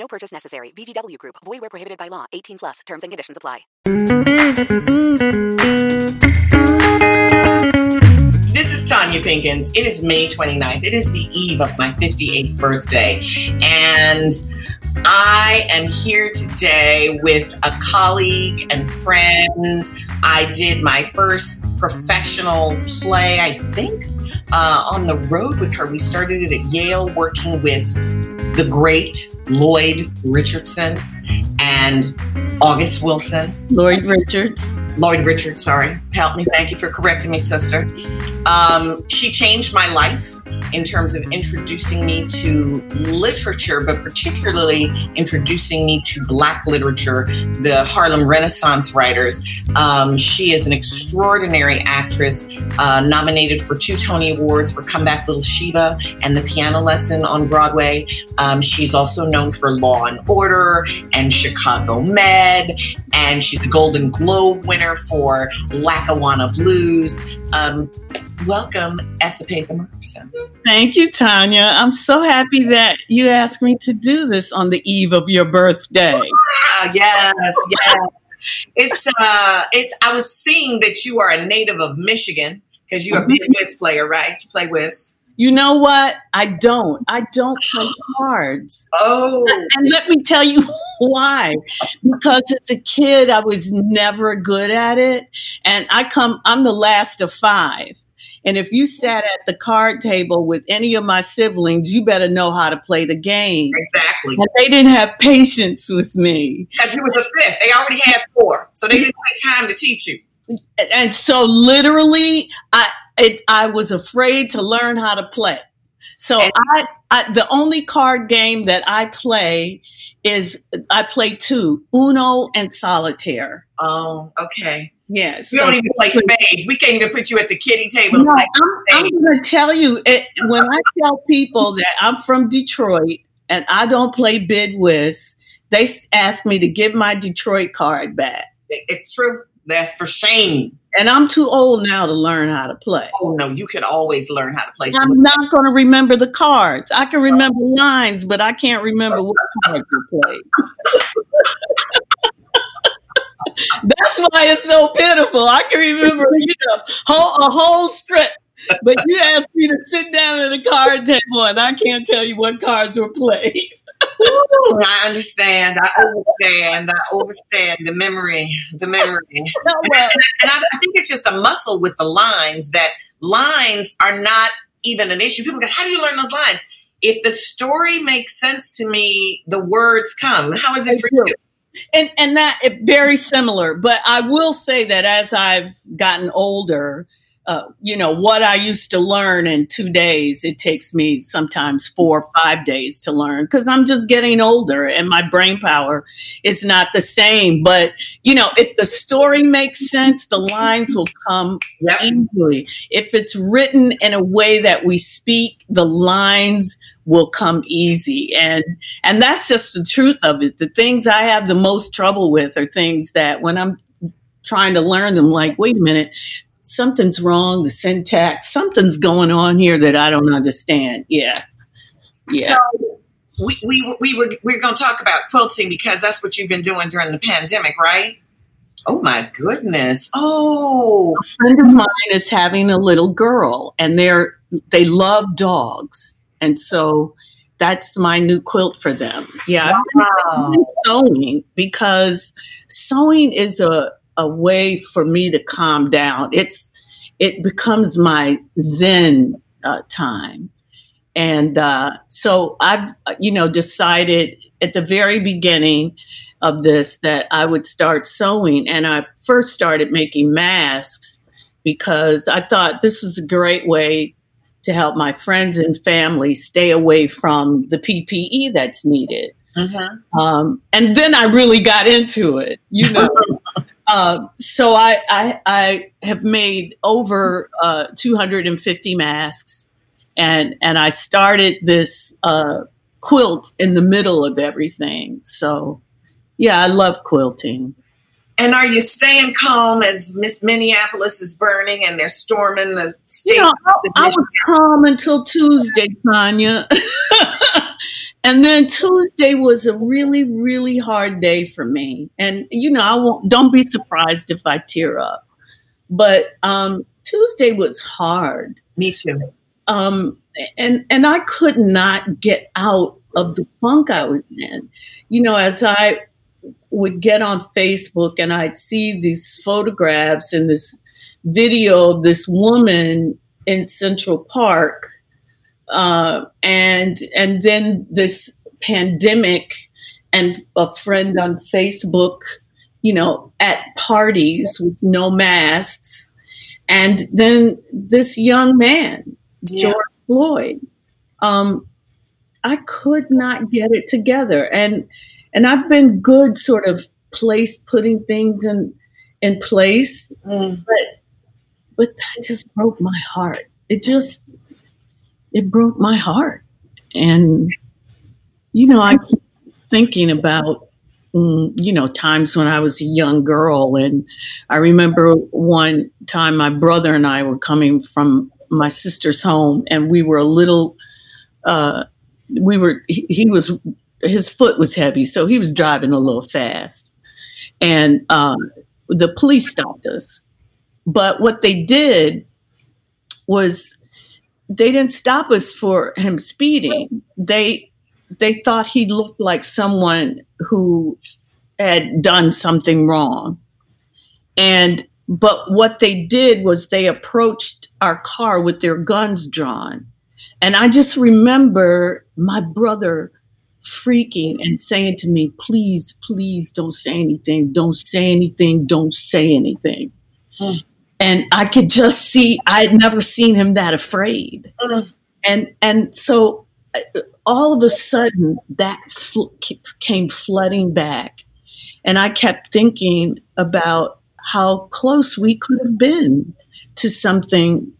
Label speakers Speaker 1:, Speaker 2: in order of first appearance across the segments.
Speaker 1: No purchase necessary. VGW Group. Void where prohibited by law. 18 plus. Terms and conditions apply.
Speaker 2: This is Tonya Pinkins. It is May 29th. It is the eve of my 58th birthday. And I am here today with a colleague and friend. I did my first professional play, I think, uh, on the road with her. We started it at Yale working with the great Lloyd Richardson and August Wilson.
Speaker 3: Lloyd Richards.
Speaker 2: Lloyd Richards, sorry. Help me. Thank you for correcting me, sister. Um, she changed my life in terms of introducing me to literature, but particularly introducing me to Black literature, the Harlem Renaissance writers. Um, she is an extraordinary actress, uh, nominated for two Tony Awards for Come Back, Little Sheba and The Piano Lesson on Broadway. Um, she's also known for Law and Order and Chicago Med, and she's a Golden Globe winner for Lackawanna Blues. Um, welcome, S. Epatha Merkerson.
Speaker 3: Thank you, Tonya. I'm so happy that you asked me to do this on the eve of your birthday.
Speaker 2: Ah, yes, yes. It's uh it's I was seeing that you are a native of Michigan because you're a big whist player, right? You play whist.
Speaker 3: You know what? I don't. I don't play cards.
Speaker 2: Oh,
Speaker 3: And let me tell you why. Because as a kid, I was never good at it. And I come, I'm the last of five. And if you sat at the card table with any of my siblings, you better know how to play the game.
Speaker 2: exactly.
Speaker 3: And they didn't have patience with me.
Speaker 2: Because you were the fifth. They already had four. So they didn't take time to teach you.
Speaker 3: and so literally i it, i was afraid to learn how to play so I, I the only card game that i play is i play two uno and solitaire
Speaker 2: Oh, okay.
Speaker 3: Yes
Speaker 2: We don't even play spades. We can't even put you at the kitty table.
Speaker 3: no, I'm, I'm going to tell you it, when I tell people that I'm from Detroit and I don't play bid whist, they ask me to give my Detroit card back,
Speaker 2: It's true. That's for shame.
Speaker 3: and I'm too old now to learn how to play.
Speaker 2: Oh no, you can always learn how to play.
Speaker 3: I'm not going to remember the cards. I can remember lines, but I can't remember what cards you played. That's why it's so pitiful. I can remember, you know, whole, a whole script, but you asked me to sit down at a card table, and I can't tell you what cards were played.
Speaker 2: Ooh, I understand. I understand. I understand the memory. The memory.
Speaker 3: No, well,
Speaker 2: and I, I think it's just a muscle with the lines that lines are not even an issue. People go, how do you learn those lines? If the story makes sense to me, the words come. How is it for you?
Speaker 3: And and that it, very similar but i will say that as i've gotten older uh, you know what i used to learn in two days it takes me sometimes four or five days to learn because i'm just getting older and my brain power is not the same. But you know if the story makes sense the lines will come
Speaker 2: Yep.
Speaker 3: easily. If it's written in a way that we speak the lines will come easy. And and that's just the truth of it. The things i have the most trouble with are things that when i'm trying to learn them like wait a minute something's wrong the syntax something's going on here that i don't understand. Yeah. Yeah.
Speaker 2: So we, we, we were we are going to talk about quilting because that's what you've been doing during the pandemic, right? Oh my goodness. Oh,
Speaker 3: A friend of mine is having a little girl, and they're they love dogs, and so that's my new quilt for them. Yeah, I've I've been sewing because sewing is a a way for me to calm down. It's it becomes my zen uh, time, and uh, so I've you know decided at the very beginning of this that I would start sewing, and I first started making masks because I thought this was a great way to help my friends and family stay away from the PPE that's needed.
Speaker 2: Mhm.
Speaker 3: Um, and then I really got into it, you know. uh, so I, I I have made over uh, 250 masks, and and I started this uh, quilt in the middle of everything. So yeah, I love quilting.
Speaker 2: And are you staying calm as Miss Minneapolis is burning and they're storming the state?
Speaker 3: You know, I, I was calm until Tuesday, Tonya. and then Tuesday was a really, really hard day for me. And you know, I won't don't be surprised if I tear up. But um Tuesday was hard.
Speaker 2: Me too.
Speaker 3: Um and and I could not get out of the funk I was in. You know, as I would get on Facebook and I'd see these photographs and this video of this woman in Central Park, uh, and and then this pandemic, and a friend on Facebook, you know, at parties with no masks, and then this young man,
Speaker 2: Yeah.
Speaker 3: George Floyd. Um, I could not get it together, and and I've been good, sort of place putting things in in place,
Speaker 2: Mm.
Speaker 3: but that just broke my heart. It just it broke my heart, and you know I keep thinking about mm, you know times when I was a young girl, and I remember one time my brother and I were coming from my sister's home, and we were a little. Uh, we were he, he was his foot was heavy, so he was driving a little fast, and um, the police stopped us. But what they did was they didn't stop us for him speeding. They they thought he looked like someone who had done something wrong. And but what they did was they approached our car with their guns drawn. And I just remember my brother freaking and saying to me, please, please don't say anything. Don't say anything. Don't say anything.
Speaker 2: Hmm.
Speaker 3: And I could just see, I had never seen him that afraid.
Speaker 2: Mm.
Speaker 3: And, and so uh, all of a sudden that fl- came flooding back. And I kept thinking about how close we could have been to something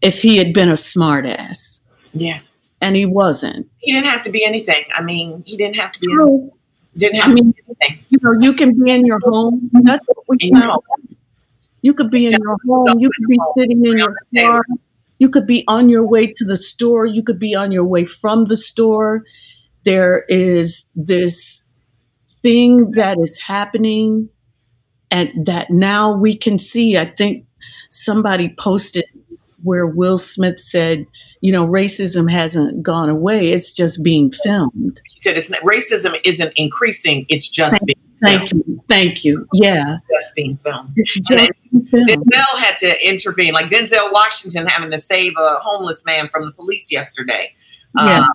Speaker 3: if he had been a smartass.
Speaker 2: Yeah.
Speaker 3: And he wasn't.
Speaker 2: He didn't have to be anything. I mean, he didn't have to be. Didn't
Speaker 3: I
Speaker 2: have
Speaker 3: mean,
Speaker 2: to be anything.
Speaker 3: you know, you can be in your home. That's what we found. You could be in your home. You could be sitting in your car. You could be on your way to the store. You could be on your way from the store. There is this thing that is happening and that now we can see. I think somebody posted where Will Smith said, you know, racism hasn't gone away. It's just being filmed.
Speaker 2: He said, "It's not, racism isn't increasing. It's just being filmed.
Speaker 3: Thank you. Thank you. Yeah.
Speaker 2: just being filmed."
Speaker 3: It's just being filmed.
Speaker 2: Denzel had to intervene, like Denzel Washington having to save a homeless man from the police yesterday.
Speaker 3: Yeah.
Speaker 2: Um,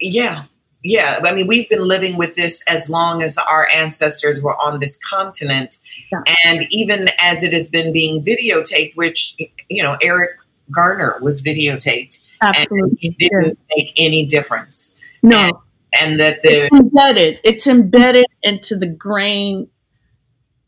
Speaker 2: yeah, yeah. I mean, we've been living with this as long as our ancestors were on this continent,
Speaker 3: Yeah.
Speaker 2: and even as it has been being videotaped, which you know, Eric Garner was videotaped, and
Speaker 3: Absolutely.
Speaker 2: it didn't make any difference,
Speaker 3: No,
Speaker 2: and that the
Speaker 3: it's embedded. It's embedded into the grain,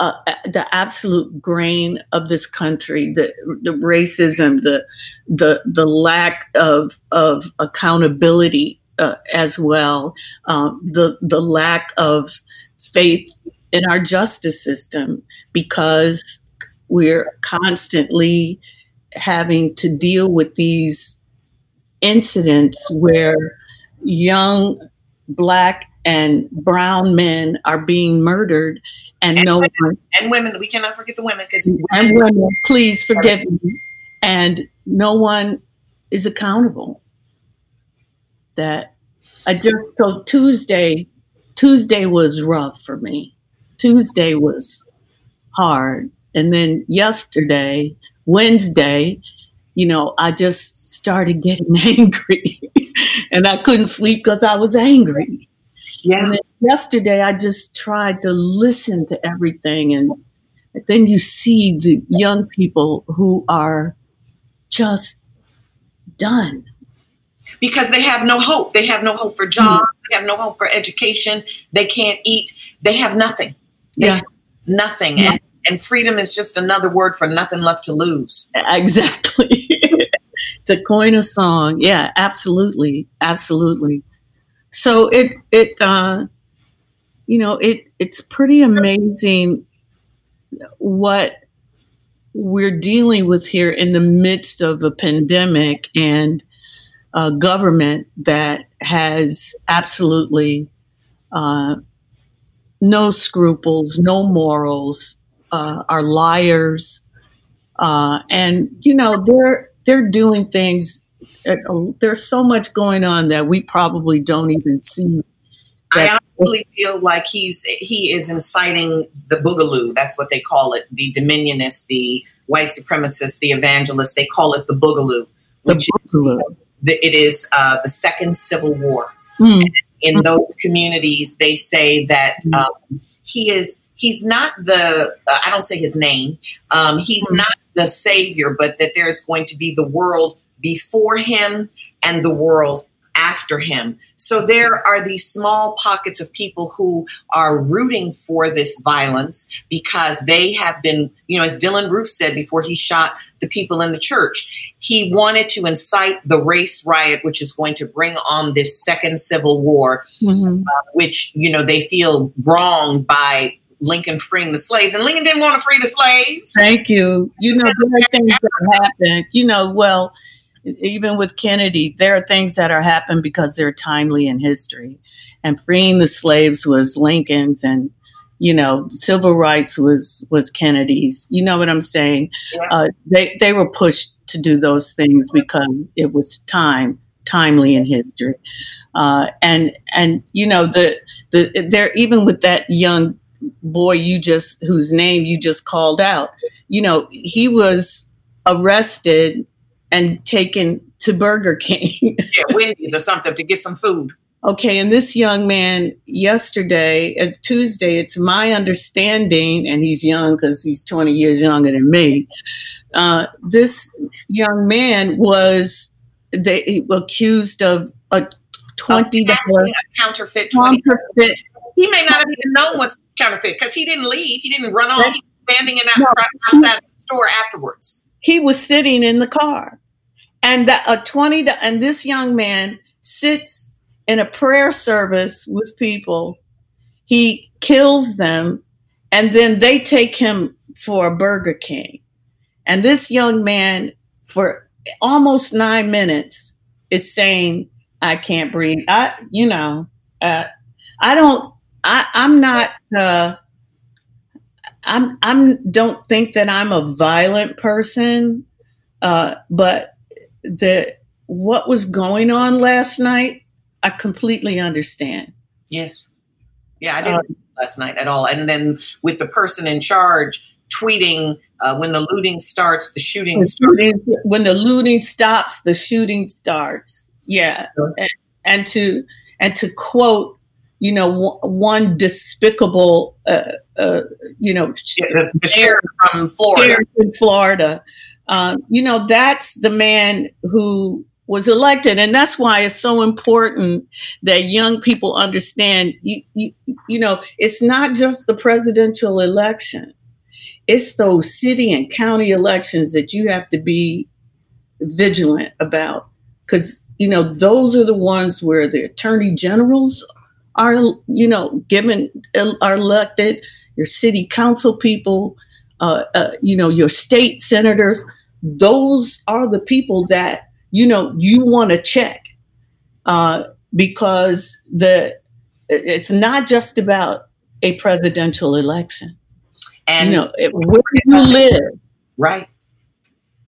Speaker 3: uh, the absolute grain of this country. The the racism, the the the lack of of accountability uh, as well. Um, the the lack of faith in our justice system because we're constantly having to deal with these incidents where young black and brown men are being murdered, and,
Speaker 2: And
Speaker 3: no
Speaker 2: women.
Speaker 3: one
Speaker 2: And women, we cannot forget the women because
Speaker 3: and women, please forgive me, and no one is accountable. That I just so Tuesday, Tuesday was rough for me. Tuesday was hard, and then yesterday, Wednesday, you know, I just started getting angry, and I couldn't sleep because I was angry.
Speaker 2: yeah,
Speaker 3: And then yesterday, I just tried to listen to everything, and then you see the young people who are just done.
Speaker 2: because they have no hope. They have no hope for hmm. jobs. They have no hope for education. They can't eat. They have nothing. They
Speaker 3: Yeah.
Speaker 2: have nothing.
Speaker 3: Yeah.
Speaker 2: And, and freedom is just another word for nothing left to lose.
Speaker 3: Exactly. to coin a song, yeah, absolutely, absolutely. So it it uh, you know it it's pretty amazing what we're dealing with here in the midst of a pandemic and a government that has absolutely uh, no scruples, no morals, uh, are liars, uh, and you know they're they're doing things. At, there's so much going on that we probably don't even see.
Speaker 2: I honestly feel like he's he is inciting the boogaloo. That's what they call it. The dominionists, the white supremacists, the evangelists. They call it the boogaloo,
Speaker 3: The
Speaker 2: which is the, it is uh, the second civil war.
Speaker 3: Hmm.
Speaker 2: in those communities they say that
Speaker 3: Mm.
Speaker 2: um, he is he's not the uh, i don't say his name um, he's
Speaker 3: Mm.
Speaker 2: not the savior but that there's going to be the world before him and the world after him so there are these small pockets of people who are rooting for this violence because they have been you know as Dylann Roof said before he shot the people in the church he wanted to incite the race riot which is going to bring on this second civil war
Speaker 3: Mhm.
Speaker 2: which you know they feel wronged by Lincoln freeing the slaves, and Lincoln didn't want to free the slaves.
Speaker 3: Thank you. You know, there are things that happen. You know, well, even with Kennedy, there are things that are happened because they're timely in history. And freeing the slaves was Lincoln's, and you know, civil rights was was Kennedy's. You know what I'm saying?
Speaker 2: Yeah.
Speaker 3: Uh, they they were pushed to do those things because it was time timely in history. Uh, and and you know the the there even with that young boy you just whose name you just called out you know he was arrested and taken to burger king
Speaker 2: Yeah, Wendy's or something to get some food.
Speaker 3: okay and this young man yesterday uh, tuesday it's my understanding and he's young because he's 20 years younger than me uh, this young man was they accused of a $20
Speaker 2: A counterfeit twenty.
Speaker 3: counterfeit
Speaker 2: He may not have even known what's counterfeit because he didn't leave. He didn't run off. He was standing in that
Speaker 3: No.
Speaker 2: front outside the store afterwards.
Speaker 3: he was sitting in the car and that a 20 and this young man sits in a prayer service with people he kills them and then they take him for a burger king and this young man for almost nine minutes is saying i can't breathe i you know uh, i don't i i'm not uh i'm i'm don't think that i'm a violent person uh, but the what was going on last night, I completely understand.
Speaker 2: Yes. Yeah, I didn't see it last night at all. And then with the person in charge tweeting uh, when the looting starts, the shooting
Speaker 3: The
Speaker 2: starts.
Speaker 3: shooting- when the looting stops, the shooting starts. Yeah, and, and to and to quote, you know, one, one despicable, uh, uh, you know,
Speaker 2: Yeah, the, the sheriff from Florida.
Speaker 3: in Florida. Um, you know, that's the man who was elected, and that's why it's so important that young people understand. You, you, you know, it's not just the presidential election; it's those city and county elections that you have to be vigilant about, because you know those are the ones where the attorney generals are, you know, given are elected. Your city council people uh, uh, you know, your state senators, those are the people that, you know, you want to check uh, because the it's not just about a presidential election.
Speaker 2: And
Speaker 3: you know, it, where you live.
Speaker 2: right.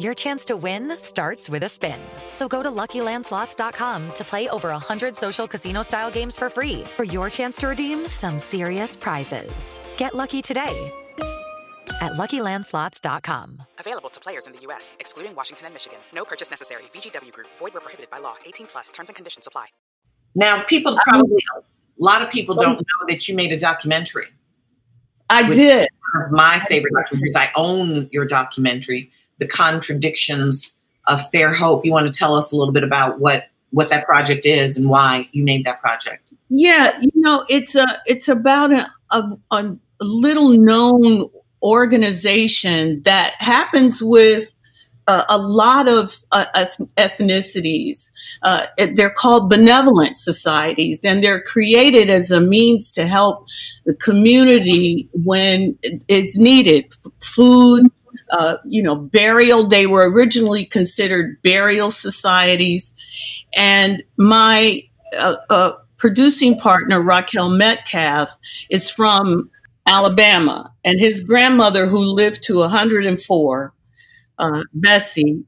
Speaker 1: your chance to win starts with a spin. So go to luckylandslots.com to play over 100 social casino style games for free for your chance to redeem some serious prizes. Get lucky today at luckylandslots.com.
Speaker 4: Available to players in the U.S., excluding Washington and Michigan. No purchase necessary. VGW Group, void were prohibited by law. 18 plus terms and conditions apply.
Speaker 2: Now, people probably, a lot of people don't know that you made a documentary.
Speaker 3: I did.
Speaker 2: One of my favorite documentaries. I own your documentary, The Contradictions of Fair Hope. You want to tell us a little bit about what what that project is and why you made that project?
Speaker 3: Yeah, you know, it's a it's about a a, a little known organization that happens with uh, a lot of uh, ethnicities. Uh, they're called benevolent societies, and they're created as a means to help the community when it is needed. Food, uh, you know, burial. They were originally considered burial societies, and my uh, uh, producing partner Rockell Metcalf is from Alabama, and his grandmother, who lived to 104, uh, Bessie,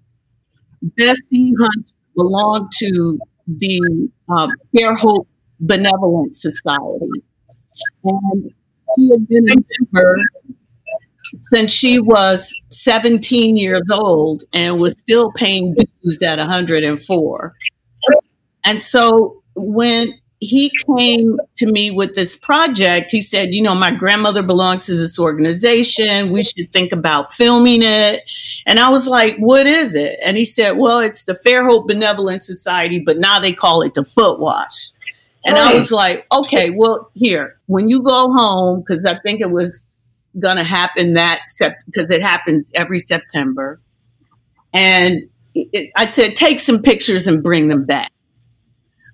Speaker 3: Bessie Hunt belonged to the uh, Fair Hope Benevolent Society, and she had been a member since she was 17 years old and was still paying dues at 104. And so when he came to me with this project, he said, You know, my grandmother belongs to this organization. We should think about filming it. And I was like, What is it? And he said, Well, it's the Fairhope Benevolent Society, but now they call it the Foot Wash. And I was like, Okay, well, here, when you go home, because I think it was going to happen that, because it happens every September. And it, I said, Take some pictures and bring them back.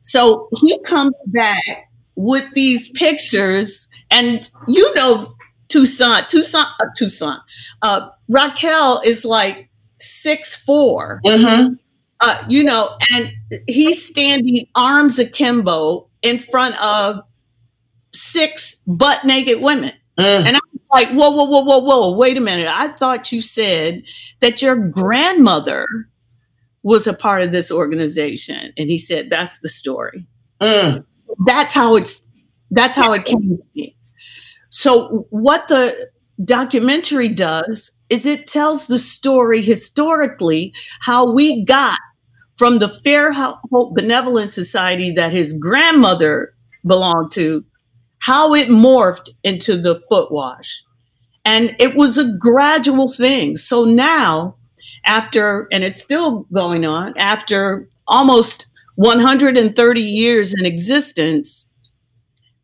Speaker 3: So he comes back with these pictures, and you know, Tucson, Tucson, uh, Tucson. Uh, Rockell is like six four,
Speaker 2: Mm-hmm.
Speaker 3: uh, you know, and he's standing arms akimbo in front of six butt naked women.
Speaker 2: Mm.
Speaker 3: And I like, whoa, whoa, whoa, whoa, whoa, wait a minute. I thought you said that your grandmother was a part of this organization. And he said, that's the story.
Speaker 2: Mm.
Speaker 3: That's how it's that's how it came to me. So what the documentary does is it tells the story historically how we got from the Fair Hope Benevolent Society that his grandmother belonged to, how it morphed into the foot wash. And it was a gradual thing. So now, after, and it's still going on, after almost 130 years in existence,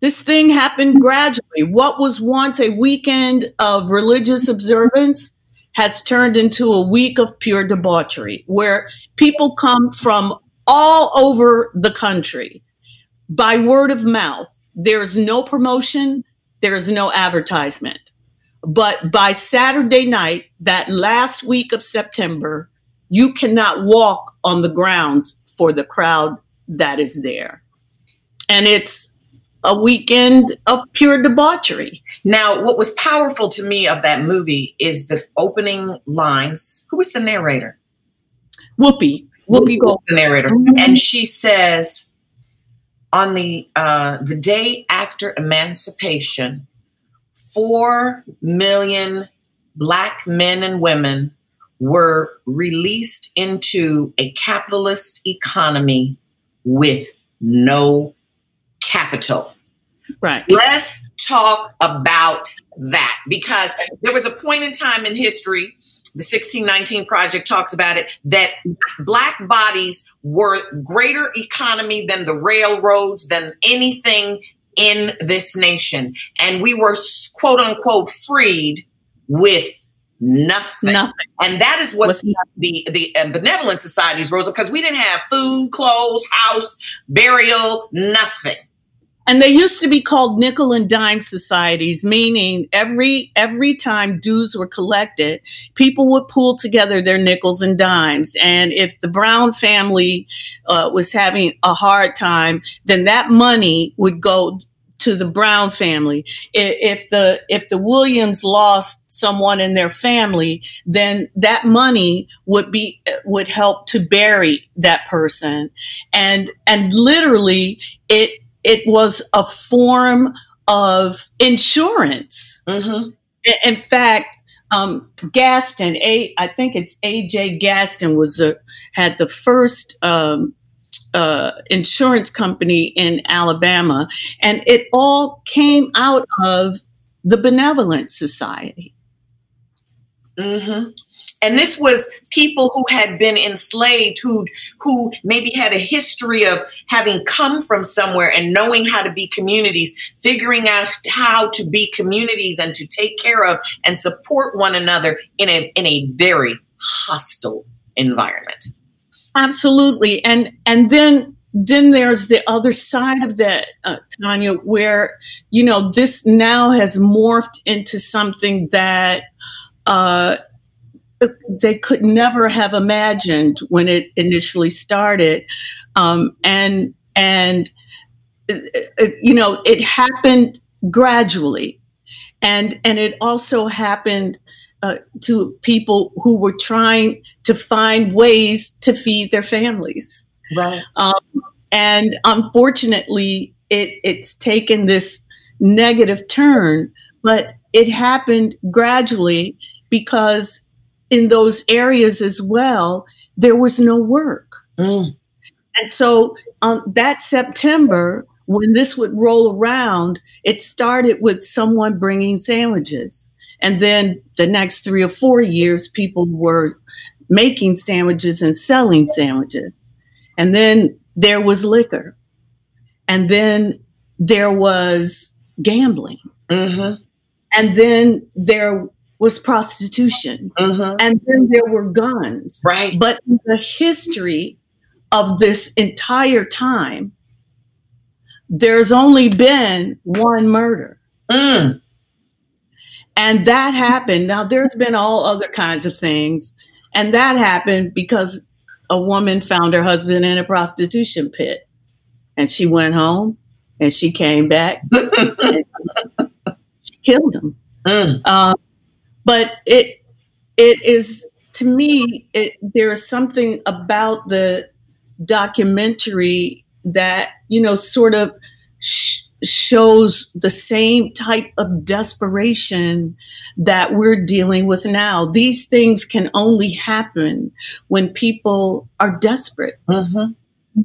Speaker 3: this thing happened gradually. What was once a weekend of religious observance has turned into a week of pure debauchery, where people come from all over the country by word of mouth. There's no promotion, there's no advertisement. But by Saturday night, that last week of September, you cannot walk on the grounds for the crowd that is there. And it's a weekend of pure debauchery.
Speaker 2: Now, what was powerful to me of that movie is the opening lines. Who was the narrator?
Speaker 3: Whoopi, Whoopi Gold.
Speaker 2: the narrator, and she says, on the uh, the day after emancipation, four million black men and women were released into a capitalist economy with no capital.
Speaker 3: Right.
Speaker 2: Let's talk about that because there was a point in time in history, the 1619 Project talks about it, that black bodies were greater economy than the railroads, than anything in this nation. And we were quote unquote freed with nothing.
Speaker 3: Nothing.
Speaker 2: And that is what the, the, the uh, benevolent societies rose up because we didn't have food, clothes, house, burial, nothing.
Speaker 3: And they used to be called nickel and dime societies, meaning every every time dues were collected, people would pool together their nickels and dimes. And if the Brown family uh, was having a hard time, then that money would go to the Brown family. If the if the Williams lost someone in their family, then that money would be would help to bury that person. And and literally it it was a form of insurance.
Speaker 2: Mm-hmm.
Speaker 3: In fact, um, Gaston, a, I think it's AJ Gaston was a, had the first um, uh, insurance company in Alabama, and it all came out of the Benevolent Society.
Speaker 2: Mm-hmm. And this was people who had been enslaved, who who maybe had a history of having come from somewhere and knowing how to be communities, figuring out how to be communities and to take care of and support one another in a in a very hostile environment.
Speaker 3: Absolutely, and and then then there's the other side of that, uh, Tonya, where you know this now has morphed into something that. Uh, they could never have imagined when it initially started, um, and and it, uh, uh, you know it happened gradually, and and it also happened uh, to people who were trying to find ways to feed their families.
Speaker 2: Right.
Speaker 3: Um, and unfortunately, it it's taken this negative turn, but it happened gradually because in those areas as well, there was no work.
Speaker 2: Mm.
Speaker 3: And so um, that September, when this would roll around, it started with someone bringing sandwiches. And then the next three or four years, people were making sandwiches and selling sandwiches. And then there was liquor. And then there was gambling.
Speaker 2: Mm-hmm.
Speaker 3: And then there was prostitution.
Speaker 2: Mm-hmm.
Speaker 3: And then there were guns.
Speaker 2: Right.
Speaker 3: But in the history of this entire time, there's only been one murder.
Speaker 2: Mm.
Speaker 3: And that happened. Now, there's been all other kinds of things. And that happened because a woman found her husband in a prostitution pit. And she went home and she came back and she killed him.
Speaker 2: Mm.
Speaker 3: Um, but it it is to me it, there's something about the documentary that you know sort of sh- shows the same type of desperation that we're dealing with now these things can only happen when people are desperate
Speaker 2: Mm-hmm.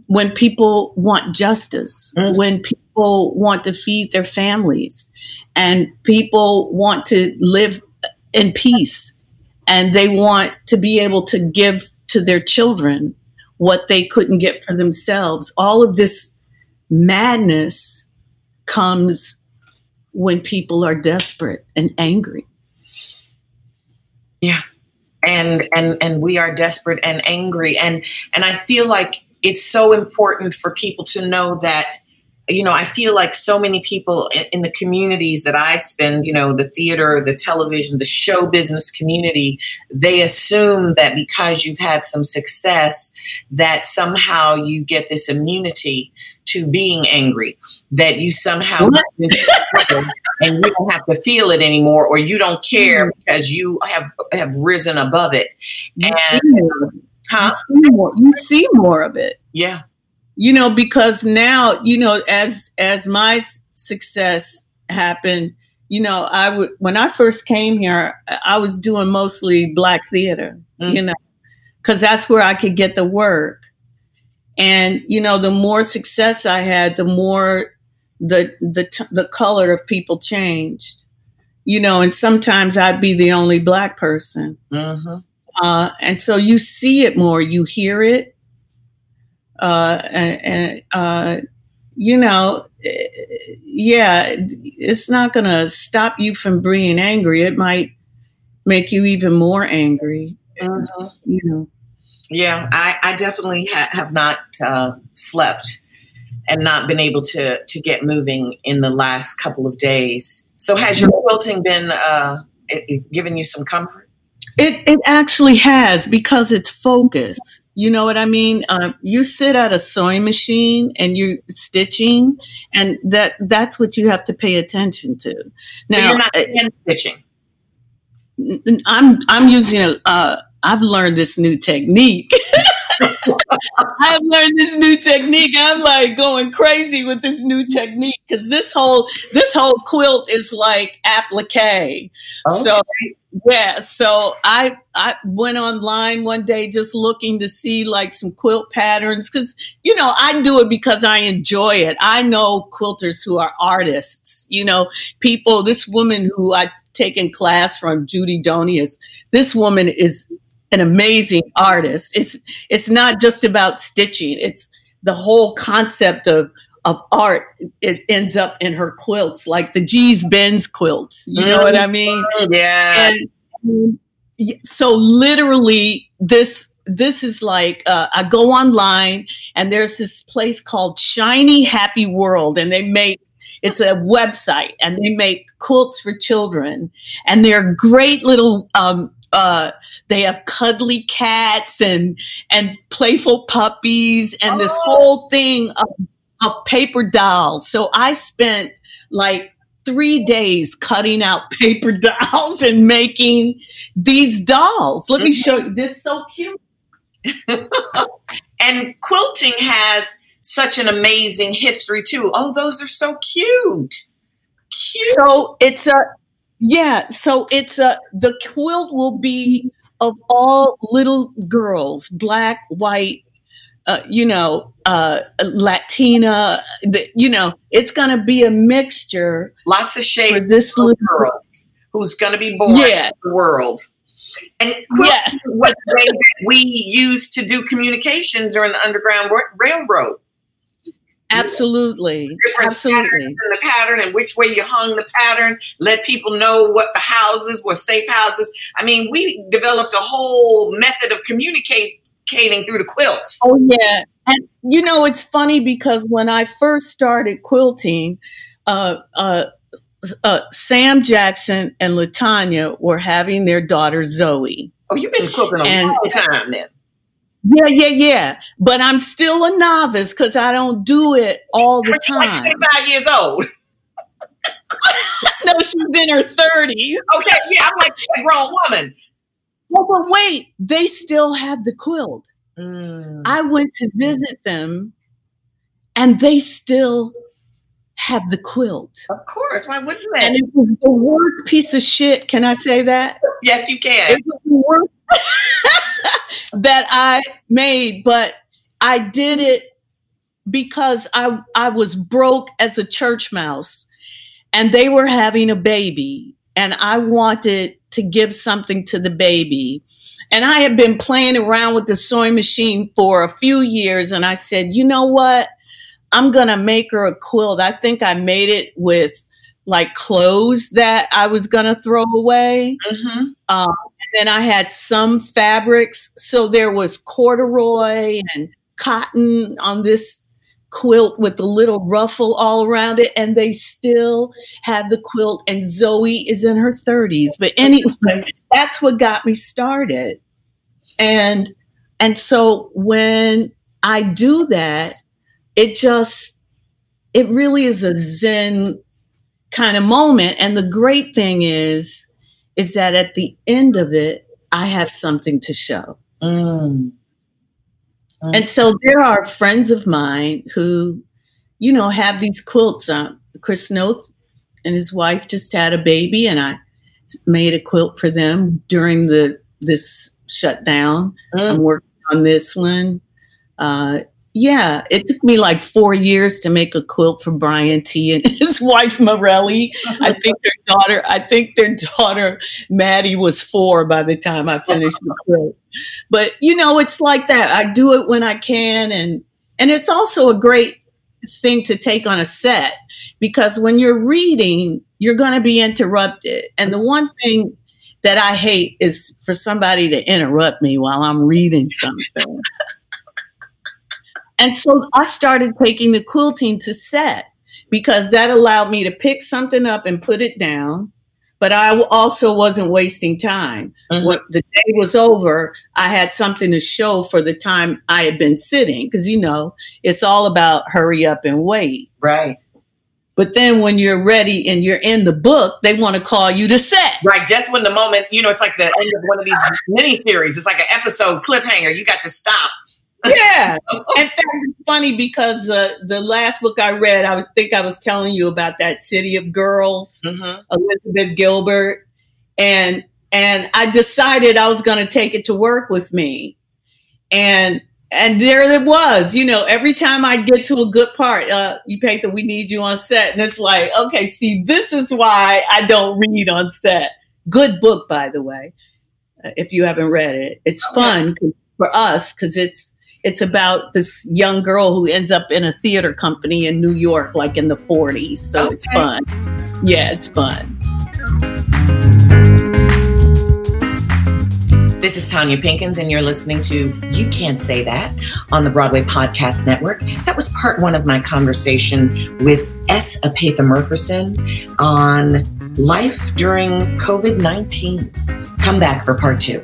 Speaker 3: when people want justice,
Speaker 2: Mm.
Speaker 3: when people want to feed their families, and people want to live in peace, and they want to be able to give to their children what they couldn't get for themselves. All of this madness comes when people are desperate and angry.
Speaker 2: Yeah. And and and we are desperate and angry and and I feel like it's so important for people to know that you know, I feel like so many people in, in the communities that I spend, you know, the theater, the television, the show business community, they assume that because you've had some success, that somehow you get this immunity to being angry, that you somehow and you don't have to feel it anymore, or you don't care mm. because you have have risen above it.
Speaker 3: You
Speaker 2: And
Speaker 3: see
Speaker 2: huh?
Speaker 3: you see more, you see more of it.
Speaker 2: Yeah.
Speaker 3: You know because now you know as as my success happened you know i would when i first came here i was doing mostly black theater
Speaker 2: Mm.
Speaker 3: you know because that's where i could get the work and you know the more success i had the more the the t- the color of people changed. You know, and sometimes I'd be the only black person.
Speaker 2: Mhm.
Speaker 3: Uh, and so you see it more, you hear it, uh, and, uh, you know, yeah, it's not going to stop you from being angry. It might make you even more angry.
Speaker 2: Mhm.
Speaker 3: You know,
Speaker 2: Yeah, I, I definitely ha- have not uh, slept and not been able to to get moving in the last couple of days. So, has your quilting been uh, it, it giving you some comfort?
Speaker 3: it it actually has because it's focus. You know what I mean? Uh, you sit at a sewing machine and you're stitching, and that that's what you have to pay attention to.
Speaker 2: So
Speaker 3: Now,
Speaker 2: you're not
Speaker 3: uh,
Speaker 2: hand stitching.
Speaker 3: I'm I'm using a uh, I've learned this new technique. I've learned this new technique. I'm like going crazy with this new technique because this whole this whole quilt is like applique. So yeah, so I I went online one day just looking to see like some quilt patterns because you know I do it because I enjoy it. I know quilters who are artists. You know, people. This woman who I taken class from, Judy Donius. This woman is an amazing artist. It's it's not just about stitching. It's the whole concept of of art. It ends up in her quilts, like the Gee's Bend quilts. You know what I mean?
Speaker 2: Yeah.
Speaker 3: and um, so literally this this is like uh, i go online and there's this place called shiny happy world and they make it's a website and they make quilts for children and they're great little um, uh, they have cuddly cats and and playful puppies and this
Speaker 2: Oh.
Speaker 3: whole thing of, of paper dolls so i spent like three days cutting out paper dolls and making these dolls. Let me mm-hmm. show you. This is so cute.
Speaker 2: and quilting has such an amazing history too. Oh, those are so cute. Cute.
Speaker 3: So it's a yeah. So it's a the quilt will be of all little girls, black, white, uh, you know, uh, Latina. The, you know, it's going to be a mixture
Speaker 2: Lots of
Speaker 3: for this little
Speaker 2: girls who's going to be born
Speaker 3: Yeah.
Speaker 2: in the world. And
Speaker 3: Yes.
Speaker 2: was the way that we used to do communication during the Underground Ra- Railroad.
Speaker 3: Absolutely,
Speaker 2: Different
Speaker 3: absolutely.
Speaker 2: the pattern and which way you hung the pattern, let people know what the houses were safe houses. I mean, we developed a whole method of communicating through the quilts.
Speaker 3: Oh yeah, and you know it's funny because when I first started quilting, uh, uh, uh, Sam Jackson and Latanya were having their daughter Zoe.
Speaker 2: Oh, you've been quilting a
Speaker 3: And-
Speaker 2: long time then.
Speaker 3: Yeah, yeah, yeah. But I'm still a novice because I don't do it all the
Speaker 2: You're like
Speaker 3: time.
Speaker 2: 25 years old.
Speaker 3: no, she's in her 30s.
Speaker 2: Okay, yeah, I'm like a grown woman.
Speaker 3: Well, but wait, they still have the quilt.
Speaker 2: Mm.
Speaker 3: I went to visit them, and they still have the quilt.
Speaker 2: Of course, why wouldn't they?
Speaker 3: And it was the worst piece of shit. Can I say that?
Speaker 2: Yes, you can.
Speaker 3: It was the worst that I made, but I did it because I I was broke as a church mouse, and they were having a baby, and I wanted to give something to the baby. And I had been playing around with the sewing machine for a few years, and I said, you know what? I'm gonna make her a quilt. I think I made it with like clothes that I was gonna throw away.
Speaker 2: hmm
Speaker 3: Um, and then I had some fabrics. So there was corduroy and cotton on this quilt with the little ruffle all around it. And they still have the quilt. And Zoe is in her 30s. But anyway, that's what got me started. And and so when I do that, it just it really is a zen kind of moment. And the great thing is is that at the end of it, I have something to show.
Speaker 2: Mm.
Speaker 3: And so there are friends of mine who, you know, have these quilts. Um, Chris Noth and his wife just had a baby, and I made a quilt for them during the this shutdown.
Speaker 2: Mm.
Speaker 3: I'm working on this one. Uh, Yeah, it took me like four years to make a quilt for Brian Tee and his wife Mirelly. I think their daughter, I think their daughter Maddie was four by the time I finished the quilt. But you know, it's like that. I do it when I can, and and it's also a great thing to take on a set because when you're reading, you're going to be interrupted. And the one thing that I hate is for somebody to interrupt me while I'm reading something. and so I started taking the quilting to set because that allowed me to pick something up and put it down. But I also wasn't wasting time. Mm-hmm. When the day was over, I had something to show for the time I had been sitting because, you know, it's all about hurry up and wait.
Speaker 2: Right.
Speaker 3: But then when you're ready and you're in the book, they want to call you to set.
Speaker 2: Right. Just when the moment, you know, it's like the end of one of these mini series. It's like an episode cliffhanger. You got to stop.
Speaker 3: Yeah. and it's funny because uh, the last book I read, I think I was telling you about that City of Girls, mm-hmm. Elizabeth Gilbert. And and I decided I was going to take it to work with me. And and there it was. You know, every time I get to a good part, uh, you paint that we need you on set, and it's like, okay, see, this is why I don't read on set. Good book, by the way. Uh, if you haven't read it, it's okay. fun for us because it's it's about this young girl who ends up in a theater company in New York, like in the 40s. So okay. it's fun. Yeah, it's fun.
Speaker 2: This is Tonya Pinkins, and you're listening to You Can't Say That on the Broadway Podcast Network. That was part one of my conversation with S. Epatha Merkerson on life during COVID 19. Come back for part two.